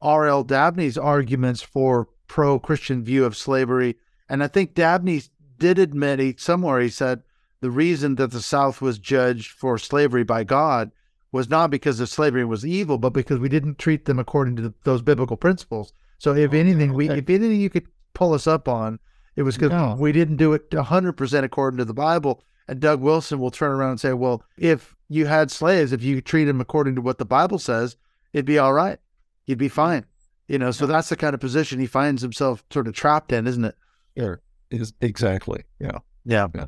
R.L. Dabney's arguments for pro Christian view of slavery. And I think Dabney did admit he, somewhere he said the reason that the South was judged for slavery by God was not because of slavery was evil, but because we didn't treat them according to the, those biblical principles. So if oh, anything, we if anything you could pull us up on, it was because no. we didn't do it 100% according to the Bible. And Doug Wilson will turn around and say, well, if you had slaves, if you treat them according to what the Bible says, it'd be all right. You'd be fine. You know, so that's the kind of position he finds himself sort of trapped in, isn't it? Yeah, is exactly. Yeah. Yeah. yeah.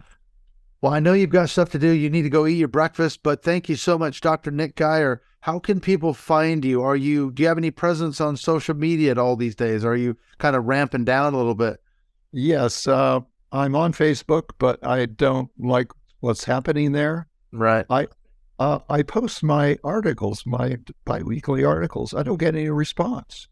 Well, I know you've got stuff to do. You need to go eat your breakfast, but thank you so much, Dr. Nick Gier. How can people find you? Are you do you have any presence on social media at all these days? Are you kind of ramping down a little bit? Yes, uh, I'm on Facebook, but I don't like what's happening there. Right. I uh, I post my articles, my biweekly articles. I don't get any response.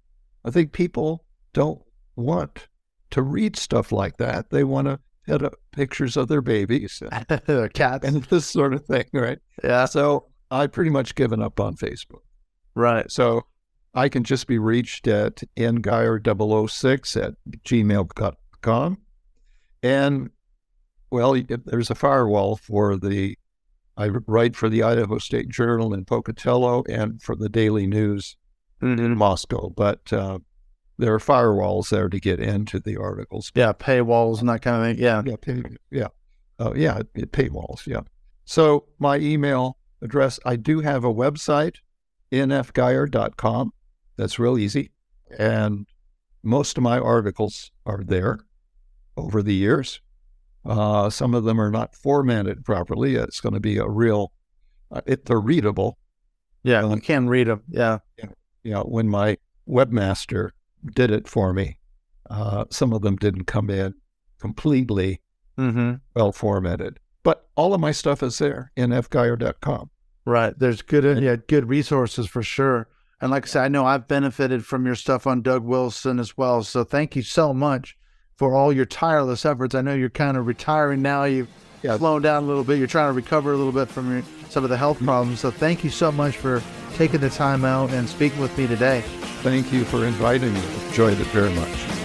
I think people don't want to read stuff like that. They want to had uh, pictures of their babies, and, cats, and this sort of thing, right? Yeah. So I pretty much given up on Facebook. Right. So I can just be reached at ngier006 at gmail.com. And, well, there's a firewall for the, I write for the Idaho State Journal in Pocatello and for the Daily News mm-hmm. in Moscow. But uh, there are firewalls there to get into the articles. Yeah, paywalls and that kind of thing. Yeah, yeah, pay, yeah, uh, yeah, paywalls. Yeah. So my email address, I do have a website, nfgier.com. That's real easy, and most of my articles are there over the years. Uh, some of them are not formatted properly. It's going to be a real, uh, it, they're readable. Yeah, you can read them. Yeah. yeah. Yeah. When my webmaster did it for me. Uh, some of them didn't come in completely mm-hmm. well formatted, but all of my stuff is there in fgier.com. Right. There's good, yeah, good resources for sure. And like I said, I know I've benefited from your stuff on Doug Wilson as well. So thank you so much for all your tireless efforts. I know you're kind of retiring now. You've yeah. slowing down a little bit. You're trying to recover a little bit from your, some of the health problems. So thank you so much for taking the time out and speaking with me today. Thank you for inviting me. Enjoyed it very much.